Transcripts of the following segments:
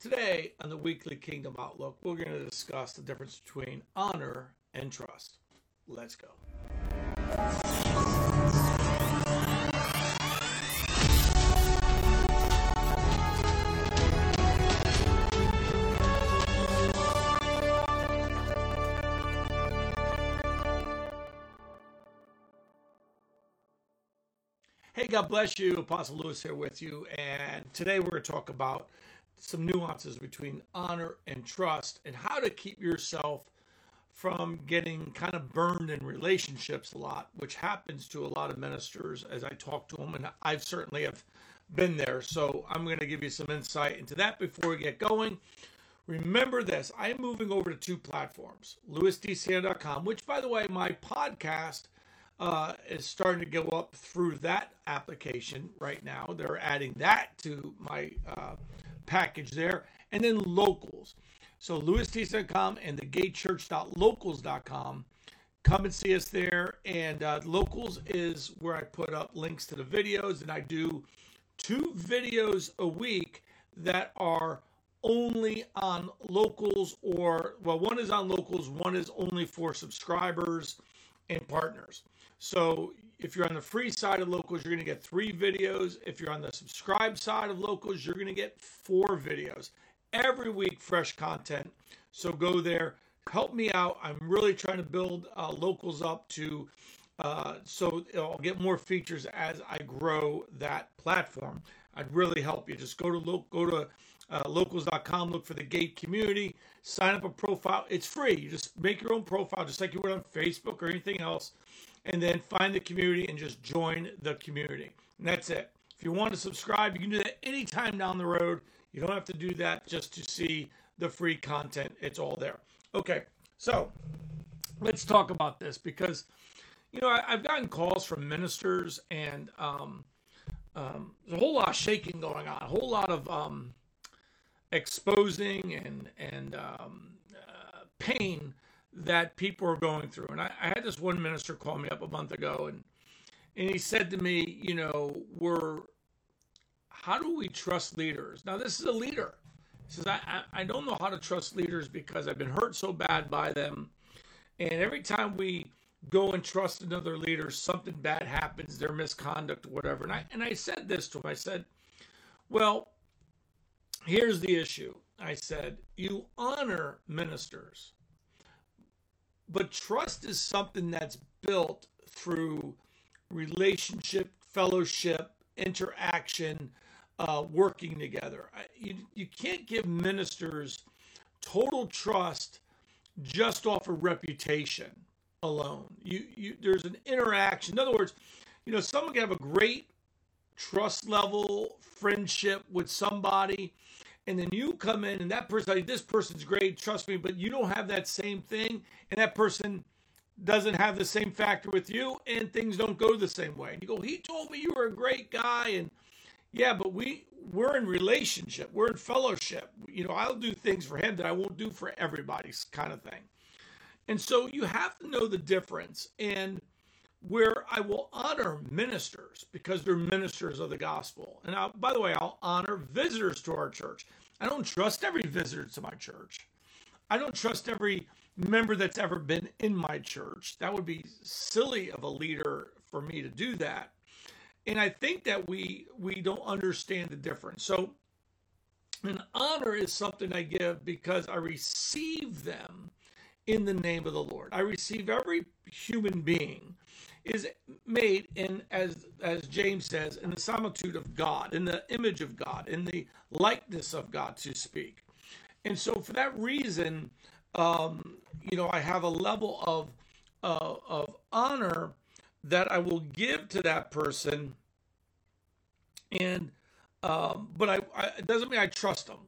Today, on the weekly Kingdom Outlook, we're going to discuss the difference between honor and trust. Let's go. Hey, God bless you. Apostle Lewis here with you. And today we're going to talk about some nuances between honor and trust and how to keep yourself from getting kind of burned in relationships a lot, which happens to a lot of ministers as I talk to them. And I've certainly have been there. So I'm going to give you some insight into that before we get going. Remember this I'm moving over to two platforms lewisdcn.com, which, by the way, my podcast uh, is starting to go up through that application right now. They're adding that to my uh, package there. And then locals. So lewisdcn.com and thegatechurch.locals.com. Come and see us there. And uh, locals is where I put up links to the videos, and I do two videos a week that are only on locals or well one is on locals one is only for subscribers and partners so if you're on the free side of locals, you're going to get three videos. If you're on the subscribe side of locals, you're going to get four videos every week, fresh content. So go there, help me out. I'm really trying to build uh, locals up to uh, so I'll get more features as I grow that platform. I'd really help you. Just go to lo- go to uh, locals.com, look for the Gate community, sign up a profile. It's free. You just make your own profile, just like you would on Facebook or anything else and then find the community and just join the community. And that's it. If you want to subscribe, you can do that anytime down the road. You don't have to do that just to see the free content. It's all there. Okay, so let's talk about this because, you know, I, have gotten calls from ministers and um, um, there's a whole lot of shaking going on, a whole lot of um, exposing and and um, uh, pain that people are going through. And I, I, had this one minister call me up a month ago, and and he said to me, you know, we're how do we trust leaders? Now this is a leader. He says, I, I, I don't know how to trust leaders because I've been hurt so bad by them. And every time we go and trust another leader, something bad happens, their misconduct, whatever. And I and I said this to him. I said, Well, here's the issue. I said, you honor ministers but trust is something that's built through relationship, fellowship, interaction, uh, working together. You, you can't give ministers total trust just off a reputation alone. You, you there's an interaction. In other words, you know, someone can have a great trust level friendship with somebody and then you come in and that person like this person's great trust me but you don't have that same thing and that person doesn't have the same factor with you and things don't go the same way and you go he told me you were a great guy and yeah but we we're in relationship we're in fellowship you know i'll do things for him that i won't do for everybody's kind of thing and so you have to know the difference and where I will honor ministers because they're ministers of the gospel. And I, by the way, I'll honor visitors to our church. I don't trust every visitor to my church. I don't trust every member that's ever been in my church. That would be silly of a leader for me to do that. And I think that we we don't understand the difference. So an honor is something I give because I receive them in the name of the Lord. I receive every human being is made in as as James says in the similitude of God, in the image of God, in the likeness of God to speak. And so for that reason, um, you know, I have a level of uh, of honor that I will give to that person, and um, but I, I it doesn't mean I trust them.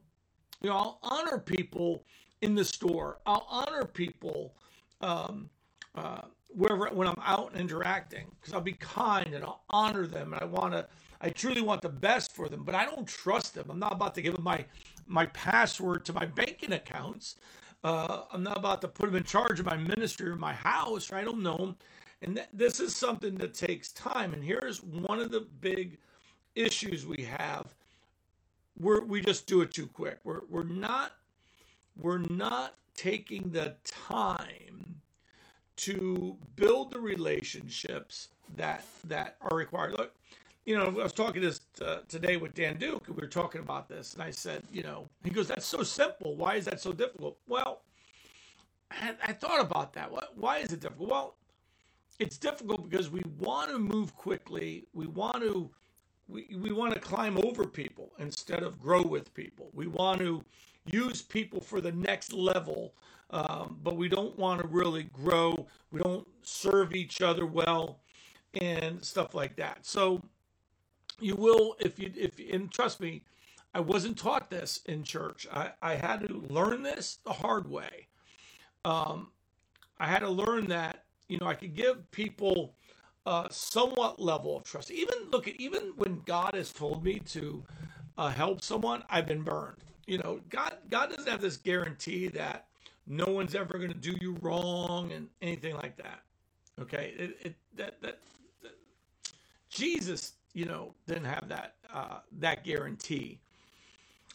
You know, I'll honor people in the store. I'll honor people um, uh, wherever when I'm out and interacting because I'll be kind and I'll honor them and I want to I truly want the best for them but I don't trust them I'm not about to give them my my password to my banking accounts uh, I'm not about to put them in charge of my ministry or my house or I don't know them and th- this is something that takes time and here's one of the big issues we have we're we just do it too quick. We're we're not we're not taking the time to build the relationships that that are required. Look, you know, I was talking this uh, today with Dan Duke, and we were talking about this, and I said, you know, he goes, "That's so simple. Why is that so difficult?" Well, I, I thought about that. Why is it difficult? Well, it's difficult because we want to move quickly. We want to we, we want to climb over people instead of grow with people. We want to use people for the next level, um, but we don't want to really grow. We don't serve each other well and stuff like that. So you will, if you, if, and trust me, I wasn't taught this in church. I, I had to learn this the hard way. Um, I had to learn that, you know, I could give people somewhat level of trust. Even look at even when God has told me to uh, help someone, I've been burned. You know, God God doesn't have this guarantee that no one's ever going to do you wrong and anything like that. Okay, it, it that, that, that Jesus, you know, didn't have that uh, that guarantee.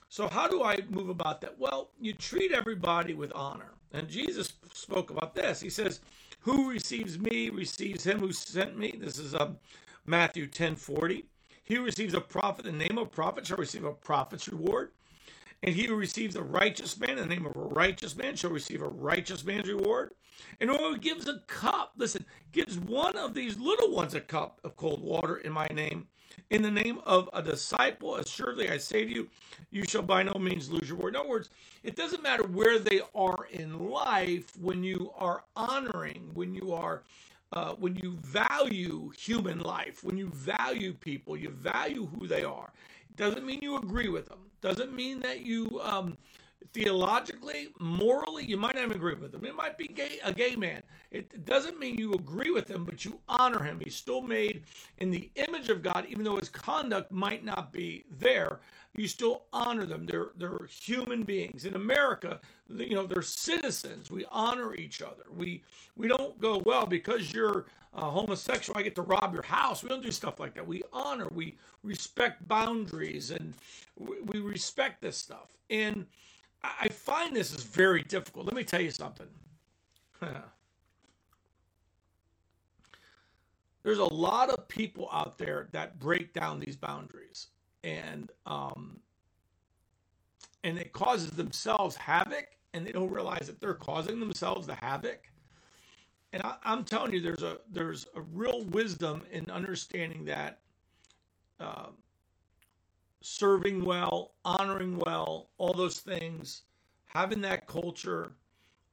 So how do I move about that? Well, you treat everybody with honor, and Jesus spoke about this. He says, "Who receives me receives him who sent me." This is um, Matthew ten forty. He receives a prophet the name of a prophet shall receive a prophet's reward. And he who receives a righteous man in the name of a righteous man shall receive a righteous man's reward. And whoever gives a cup, listen, gives one of these little ones a cup of cold water in my name, in the name of a disciple, assuredly I say to you, you shall by no means lose your word. In other words, it doesn't matter where they are in life when you are honoring, when you are uh, when you value human life, when you value people, you value who they are. Doesn't mean you agree with them. Doesn't mean that you um, theologically, morally, you might not agree with him. It might be gay, a gay man. It doesn't mean you agree with him, but you honor him. He's still made in the image of God, even though his conduct might not be there. You still honor them. They're they're human beings. In America, you know, they're citizens. We honor each other. We we don't go well because you're homosexual. I get to rob your house. We don't do stuff like that. We honor. We respect boundaries, and we, we respect this stuff. And I find this is very difficult. Let me tell you something. There's a lot of people out there that break down these boundaries, and um, and it causes themselves havoc, and they don't realize that they're causing themselves the havoc. And I, am telling you, there's a there's a real wisdom in understanding that uh, serving well, honoring well, all those things, having that culture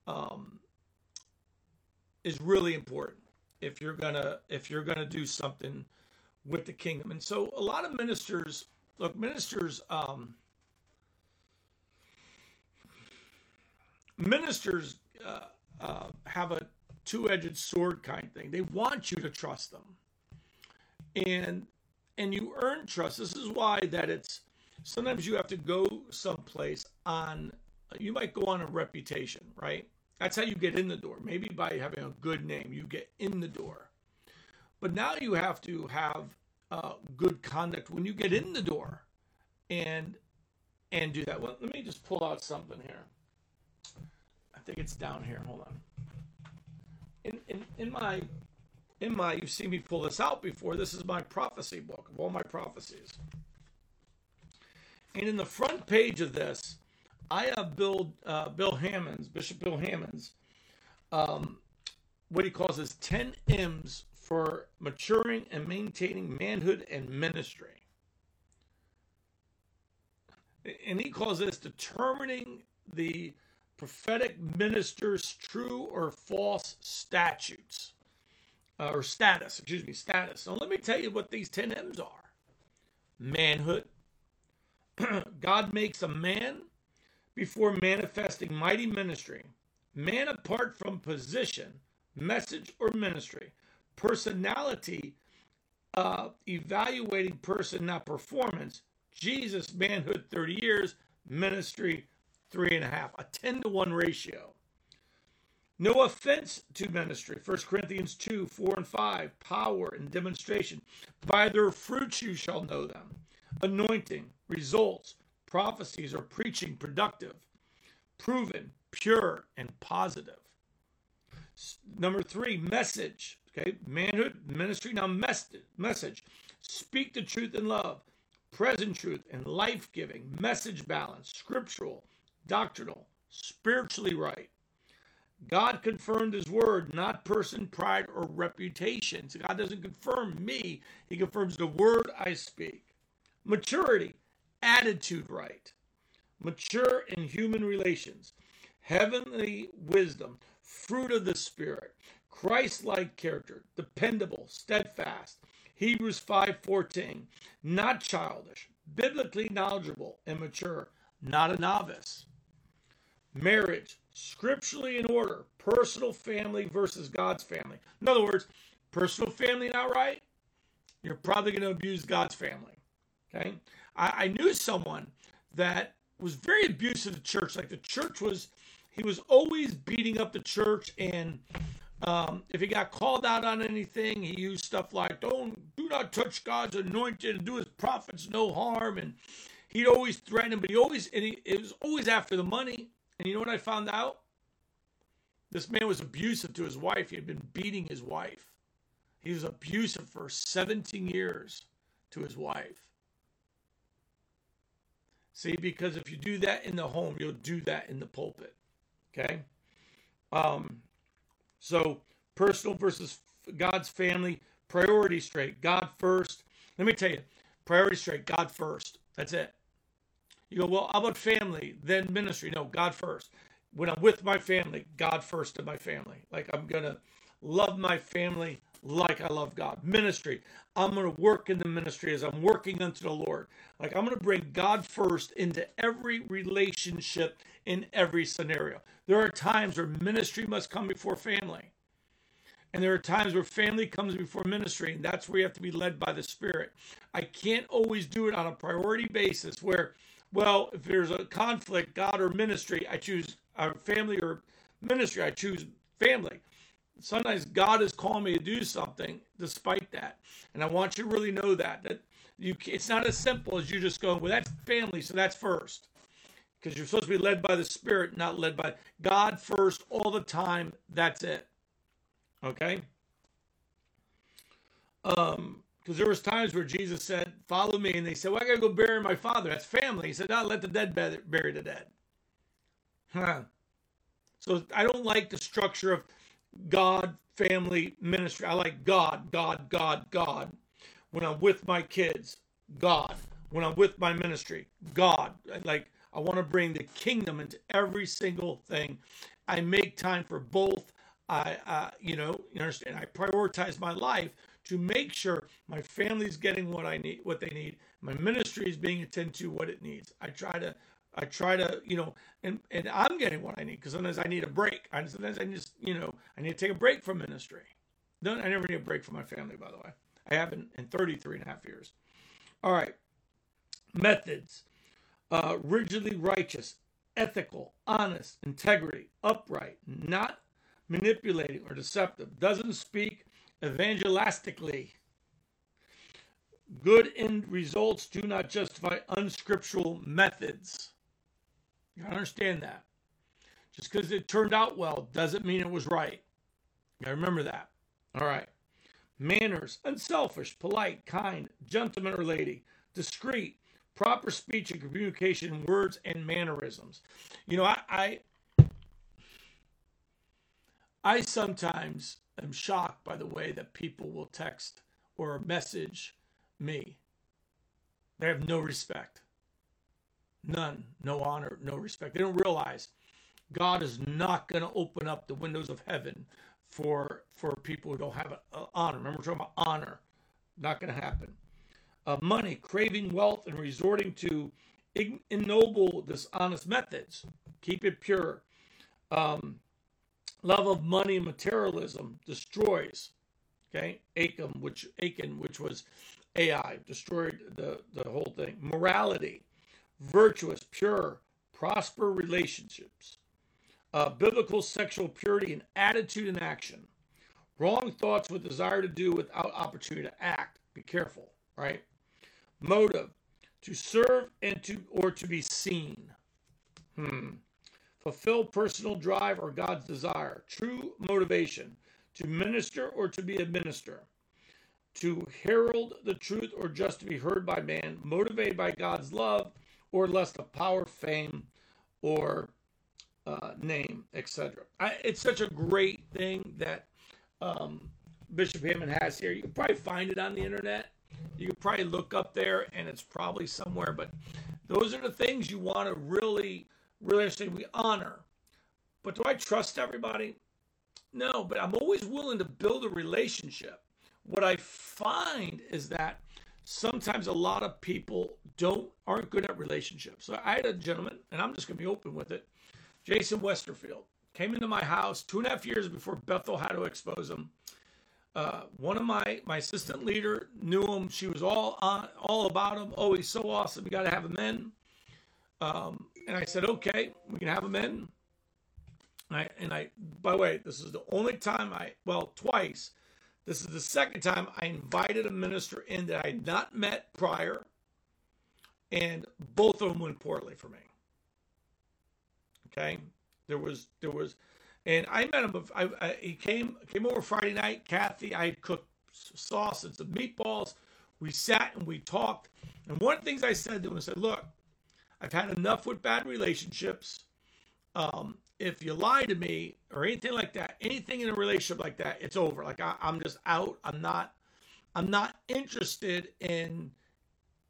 um, is really important if you're gonna if you're gonna do something with the kingdom. And so a lot of ministers look ministers um, ministers uh, uh, have a two-edged sword kind thing. They want you to trust them, and and you earn trust. This is why that it's sometimes you have to go someplace on you might go on a reputation, right? That's how you get in the door. Maybe by having a good name, you get in the door. But now you have to have uh, good conduct when you get in the door, and and do that. Well, let me just pull out something here. I think it's down here. Hold on. In in in my in my, you've seen me pull this out before. This is my prophecy book of all my prophecies. And in the front page of this, I have Bill, uh, Bill Hammonds, Bishop Bill Hammonds, um, what he calls his 10 M's for maturing and maintaining manhood and ministry. And he calls this determining the prophetic minister's true or false statutes uh, or status, excuse me, status. Now, let me tell you what these 10 M's are manhood. God makes a man before manifesting mighty ministry. Man apart from position, message, or ministry. Personality, uh, evaluating person, not performance. Jesus, manhood 30 years, ministry three and a half, a 10 to 1 ratio. No offense to ministry. 1 Corinthians 2 4 and 5. Power and demonstration. By their fruits you shall know them. Anointing, results, prophecies, or preaching productive, proven, pure, and positive. Number three, message. Okay, manhood, ministry. Now, message. Speak the truth in love, present truth and life giving, message balance, scriptural, doctrinal, spiritually right. God confirmed his word, not person, pride, or reputation. So God doesn't confirm me, he confirms the word I speak. Maturity, attitude right. Mature in human relations, heavenly wisdom, fruit of the Spirit, Christ like character, dependable, steadfast. Hebrews 5:14, not childish, biblically knowledgeable and mature, not a novice. Marriage, scripturally in order, personal family versus God's family. In other words, personal family not right, you're probably going to abuse God's family. Okay? I, I knew someone that was very abusive to church. Like the church was he was always beating up the church and um, if he got called out on anything, he used stuff like "Don't do not touch God's anointed and do his prophets no harm." And he'd always threaten him, but he always and he, it was always after the money. And you know what I found out? This man was abusive to his wife. He had been beating his wife. He was abusive for 17 years to his wife. See, because if you do that in the home, you'll do that in the pulpit. Okay. Um, so personal versus God's family, priority straight, God first. Let me tell you, priority straight, God first. That's it. You go, well, how about family, then ministry? No, God first. When I'm with my family, God first in my family. Like I'm going to love my family like I love God. Ministry, I'm going to work in the ministry as I'm working unto the Lord. Like I'm going to bring God first into every relationship in every scenario. There are times where ministry must come before family. And there are times where family comes before ministry, and that's where you have to be led by the Spirit. I can't always do it on a priority basis where, well, if there's a conflict, God or ministry, I choose uh, family or ministry, I choose family. Sometimes God is calling me to do something despite that. And I want you to really know that, that you, it's not as simple as you just going, well, that's family, so that's first because you're supposed to be led by the Spirit, not led by God first all the time. That's it. Okay? Um, because there was times where Jesus said, "Follow me," and they said, "Well, I gotta go bury my father." That's family. He said, "No, let the dead bury the dead." Huh. So I don't like the structure of God, family, ministry. I like God, God, God, God. When I'm with my kids, God. When I'm with my ministry, God. Like I want to bring the kingdom into every single thing. I make time for both. I, uh, you know, you understand. I prioritize my life to make sure my family's getting what I need, what they need. My ministry is being attended to what it needs. I try to, I try to, you know, and and I'm getting what I need because sometimes I need a break. I sometimes I just, you know, I need to take a break from ministry. Don't I never need a break from my family, by the way. I haven't in 33 and a half years. All right. Methods uh, rigidly righteous, ethical, honest, integrity, upright, not manipulating or deceptive, doesn't speak evangelistically. Good end results do not justify unscriptural methods. You understand that. Just because it turned out well doesn't mean it was right. You remember that. All right. Manners, unselfish, polite, kind, gentleman or lady, discreet, proper speech and communication words and mannerisms. You know, I, I I sometimes am shocked by the way that people will text or message me. They have no respect. None, no honor, no respect. They don't realize God is not going to open up the windows of heaven for for people who don't have honor. Remember, we're talking about honor. Not going to happen uh, money, craving wealth, and resorting to ignoble, dishonest methods. Keep it pure. Um, love of money and materialism destroys. Okay, Achan, which Achan, which was Ai, destroyed the the whole thing. Morality, virtuous, pure, prosper relationships, uh, biblical sexual purity and attitude and action. Wrong thoughts with desire to do without opportunity to act. Be careful, right? motive to serve and to or to be seen. Hmm. Fulfill personal drive or God's desire. True motivation to minister or to be a minister. To herald the truth or just to be heard by man. Motivated by God's love or less of power, fame, or uh, name, etc. It's such a great thing that um, Bishop Hammond has here. You can probably find it on the internet. You can probably look up there, and it's probably somewhere. But those are the things you want to really, really understand. We honor. But do I trust everybody? No, but I'm always willing to build a relationship. What I find is that sometimes a lot of people don't aren't good at relationships. So I had a gentleman, and I'm just to be open with it. Jason Westerfield came into my house two and a half years before Bethel had to expose him. Uh, one of my my assistant leader knew him. She was all on all about him. Oh, he's so awesome. You got to have him in. Um, and I said, okay, we can have him in. And I, and I, by the way, this is the only time I, well, twice. This is the second time I invited a minister in that I had not met prior, and both of them went poorly for me. Okay, there was there was, and I met him. I, I, he came came over Friday night. Kathy, I cooked sauce and some meatballs. We sat and we talked. And one of the things I said to him, I said, "Look, I've had enough with bad relationships. Um, if you lie to me or anything like that, anything in a relationship like that, it's over. Like I, I'm just out. I'm not. I'm not interested in."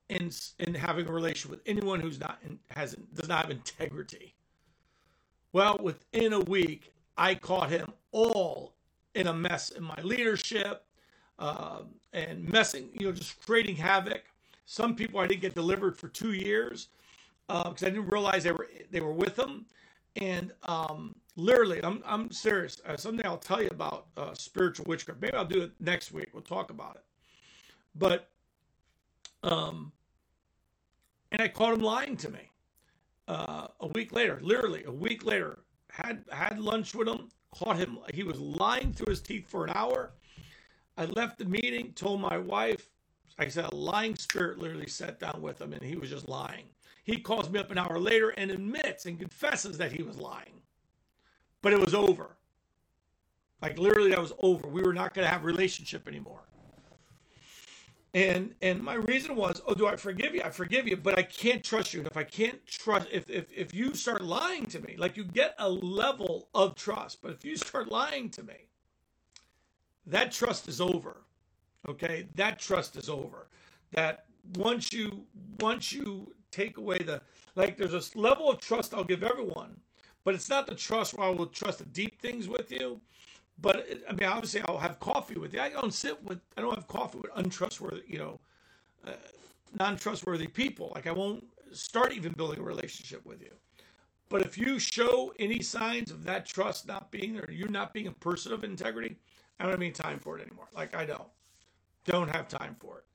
in in having a relationship with anyone who's not in, hasn't does not have integrity. Well, within a week, I caught him all in a mess in my leadership uh, and messing, you know, just creating havoc. Some people I didn't get delivered for two years because uh, I didn't realize they were they were with them. And um, literally, I'm I'm serious. Uh, someday I'll tell you about uh, spiritual witchcraft. Maybe I'll do it next week. We'll talk about it. But um, and I caught him lying to me uh, a week later, literally a week later, had had lunch with him, caught him. He was lying through his teeth for an hour. I left the meeting, told my wife, I said a lying spirit literally sat down with him and he was just lying. He calls me up an hour later and admits and confesses that he was lying. But it was over. Like literally that was over. We were not going to have a relationship anymore. And and my reason was, oh, do I forgive you? I forgive you, but I can't trust you. And if I can't trust, if if if you start lying to me, like you get a level of trust, but if you start lying to me, that trust is over. Okay, that trust is over. That once you once you take away the like, there's a level of trust I'll give everyone, but it's not the trust where I will trust the deep things with you. But I mean, obviously, I'll have coffee with you. I don't sit with, I don't have coffee with untrustworthy, you know, uh, non-trustworthy people. Like I won't start even building a relationship with you. But if you show any signs of that trust not being there, you not being a person of integrity, I don't have any time for it anymore. Like I don't, don't have time for it.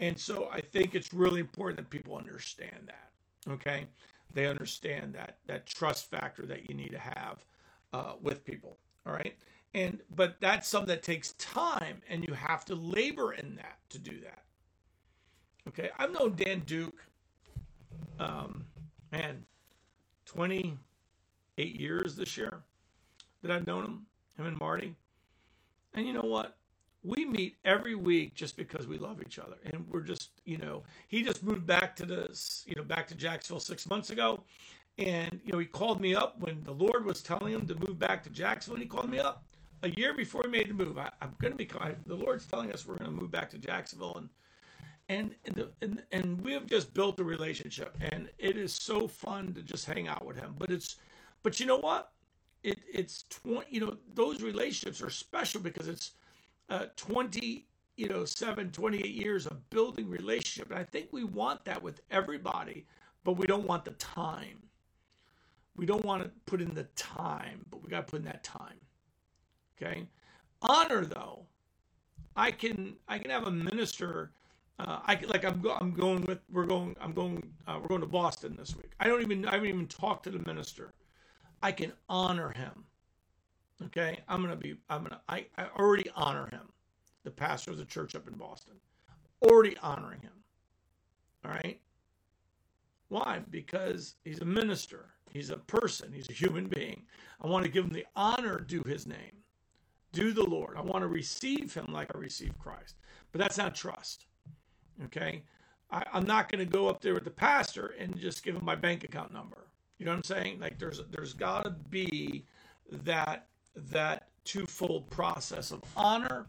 And so I think it's really important that people understand that. Okay, they understand that that trust factor that you need to have uh, with people. All right and but that's something that takes time and you have to labor in that to do that okay i've known dan duke um man 28 years this year that i've known him him and marty and you know what we meet every week just because we love each other and we're just you know he just moved back to this you know back to jacksonville six months ago and you know he called me up when the lord was telling him to move back to jacksonville and he called me up a year before he made the move, I, am going to be. I, the Lord's telling us we're going to move back to Jacksonville, and and and, the, and and we have just built a relationship, and it is so fun to just hang out with him. But it's, but you know what? It it's twenty. You know those relationships are special because it's uh, twenty. You know, seven, 28 years of building relationship, and I think we want that with everybody, but we don't want the time. We don't want to put in the time, but we got to put in that time. Okay, honor though, I can I can have a minister. Uh, I like I'm go, I'm going with we're going I'm going uh, we're going to Boston this week. I don't even I haven't even talked to the minister. I can honor him. Okay, I'm gonna be I'm gonna I, I already honor him, the pastor of the church up in Boston, already honoring him. All right, Why? Because he's a minister, he's a person, he's a human being. I want to give him the honor due his name, due the Lord. I want to receive him like I receive Christ. But that's not trust. Okay? I, am not going to go up there with the pastor and just give him my bank account number. You know what I'm saying? Like there's there's got to be that that twofold process of honor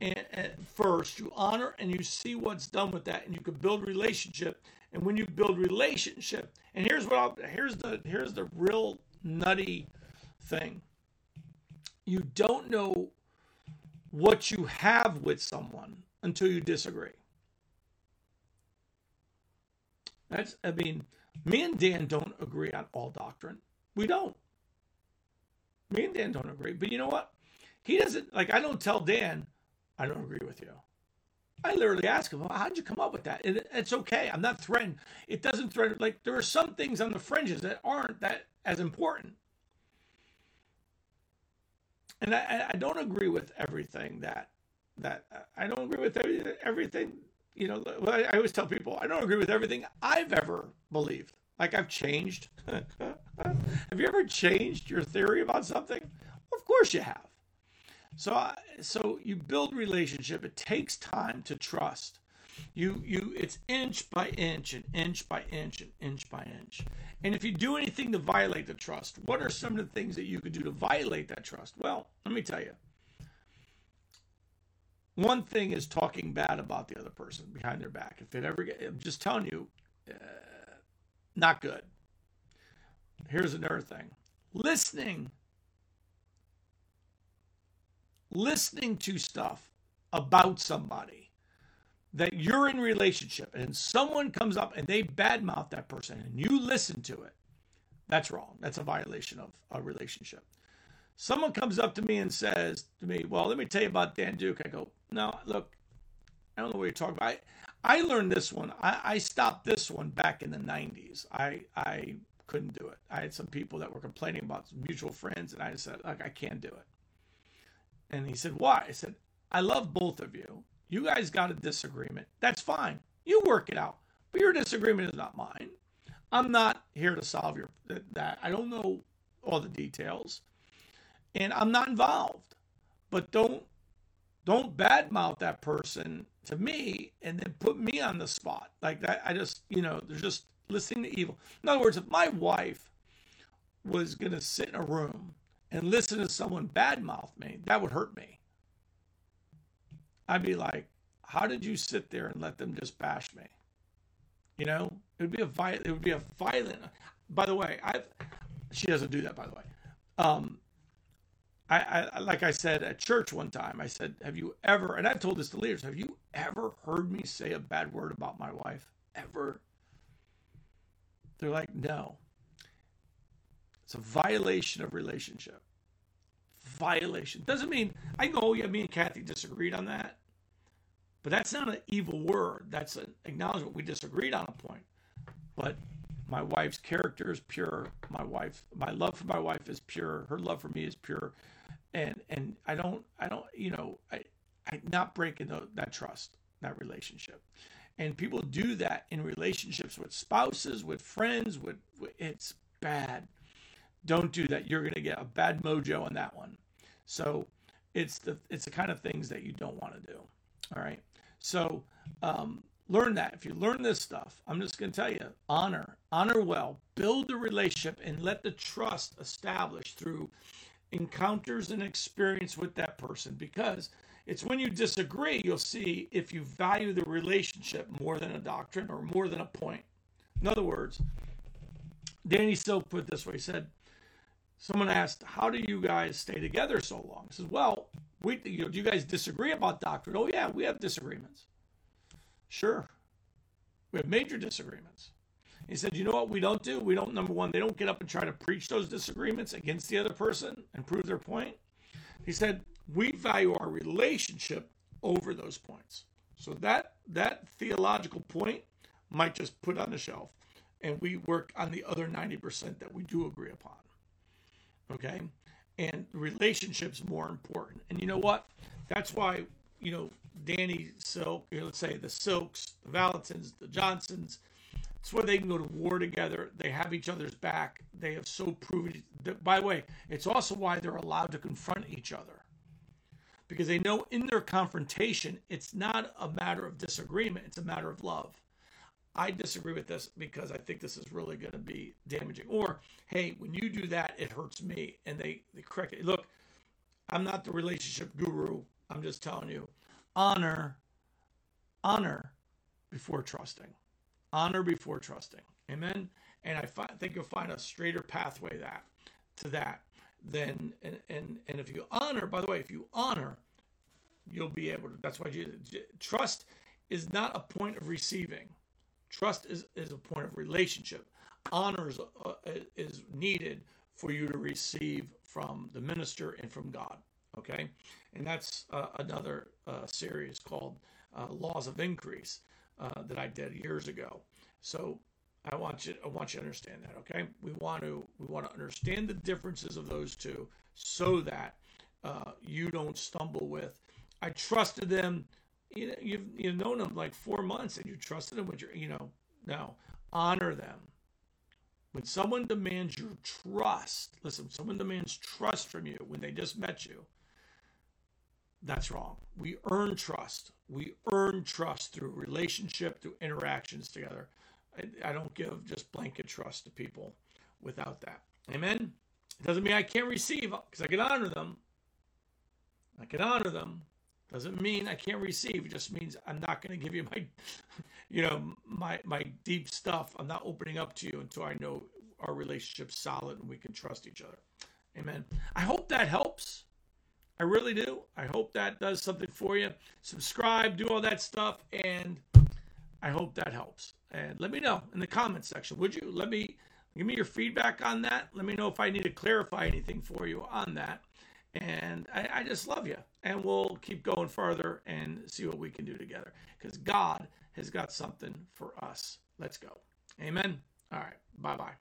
and, and, first you honor and you see what's done with that and you can build relationship and when you build relationship and here's what I'll, here's the here's the real nutty thing. You don't know what you have with someone until you disagree. That's i mean me and dan don't agree on all doctrine. We don't me and Dan don't agree. But you know what? He doesn't like I don't tell Dan I don't agree with you. I literally ask him, how'd you come up with that? And it's okay. I'm not threatened. It doesn't threaten like there are some things on the fringes that aren't that as important. And I, I don't agree with everything that that I don't agree with everything. You know, I always tell people I don't agree with everything I've ever believed. Like I've changed. have you ever changed your theory about something? Of course you have. So so you build relationship. It takes time to trust. You you it's inch by inch and inch by inch and inch by inch. And if you do anything to violate the trust, what are some of the things that you could do to violate that trust? Well, let me tell you. One thing is talking bad about the other person behind their back. If it ever get, I'm just telling you, uh, not good. Here's another thing listening. Listening to stuff about somebody that you're in relationship and someone comes up and they badmouth that person and you listen to it that's wrong that's a violation of a relationship someone comes up to me and says to me well let me tell you about dan duke i go no look i don't know what you're talking about I learned this one. I, I stopped this one back in the 90s. I, I couldn't do it. I had some people that were complaining about mutual friends, and I said, like, I can't do it. And he said, Why? I said, I love both of you. You guys got a disagreement. That's fine. You work it out. But your disagreement is not mine. I'm not here to solve your that. I don't know all the details. And I'm not involved. But don't don't badmouth that person to me and then put me on the spot. Like that, I just, you know, they're just listening to evil. In other words, if my wife was going to sit in a room and listen to someone badmouth me, that would hurt me. I'd be like, how did you sit there and let them just bash me? You know, it would be a violent, it would be a violent, by the way, I've, she doesn't do that, by the way. Um, I, I, like I said at church one time, I said, "Have you ever?" And I've told this to leaders. Have you ever heard me say a bad word about my wife? Ever? They're like, "No." It's a violation of relationship. Violation doesn't mean I go. Oh, yeah, me and Kathy disagreed on that, but that's not an evil word. That's an acknowledgement. We disagreed on a point, but my wife's character is pure. My wife, my love for my wife is pure. Her love for me is pure and and I don't I don't you know I I not breaking the, that trust that relationship, and people do that in relationships with spouses, with friends, with, with it's bad. Don't do that. You're gonna get a bad mojo on that one. So it's the it's the kind of things that you don't want to do. All right. So um, learn that. If you learn this stuff, I'm just going to tell you honor, honor well, build the relationship, and let the trust establish through encounters and experience with that person because it's when you disagree you'll see if you value the relationship more than a doctrine or more than a point. In other words, Danny Silk put this way. He said, someone asked, "How do you guys stay together so long?" He says, "Well, we you know, do you guys disagree about doctrine?" Oh yeah, we have disagreements. Sure, we have major disagreements. He said, You know what we don't do? We don't, number one, they don't get up and try to preach those disagreements against the other person and prove their point. He said, We value our relationship over those points. So that that theological point might just put on the shelf and we work on the other 90% that we do agree upon. Okay? And relationships more important. And you know what? That's why, you know, Danny Silk, you know, let's say the Silks, the Vallottons, the Johnsons, it's where they can go to war together. They have each other's back. They have so proven. That, by the way, it's also why they're allowed to confront each other. Because they know in their confrontation, it's not a matter of disagreement, it's a matter of love. I disagree with this because I think this is really going to be damaging. Or, hey, when you do that, it hurts me. And they, they correct it. Look, I'm not the relationship guru. I'm just telling you honor, honor before trusting. Honor before trusting. Amen. And I find, think you'll find a straighter pathway that to that than and, and and if you honor, by the way, if you honor, you'll be able to. That's why trust is not a point of receiving. Trust is, is a point of relationship. Honor is, uh, is needed for you to receive from the minister and from God. Okay, and that's uh, another uh, series called uh, Laws of Increase uh, that I did years ago. So I want you I want you to understand that. Okay, we want to we want to understand the differences of those two so that uh, you don't stumble with. I trusted them. You know, you've you've known them like four months and you trusted them with your you know no honor them. When someone demands your trust, listen, someone demands trust from you when they just met you that's wrong. We earn trust. We earn trust through relationship, through interactions together. I, I don't give just blanket trust to people without that. Amen. It doesn't mean I can't receive because I can honor them. I can honor them. Doesn't mean I can't receive. It just means I'm not going to give you my, you know, my my deep stuff. I'm not opening up to you until I know our relationship's solid and we can trust each other. Amen. I hope that helps. I really do. I hope that does something for you. Subscribe, do all that stuff, and I hope that helps. And let me know in the comments section, would you? Let me give me your feedback on that. Let me know if I need to clarify anything for you on that. And I, I just love you. And we'll keep going further and see what we can do together because God has got something for us. Let's go. Amen. All right. Bye bye.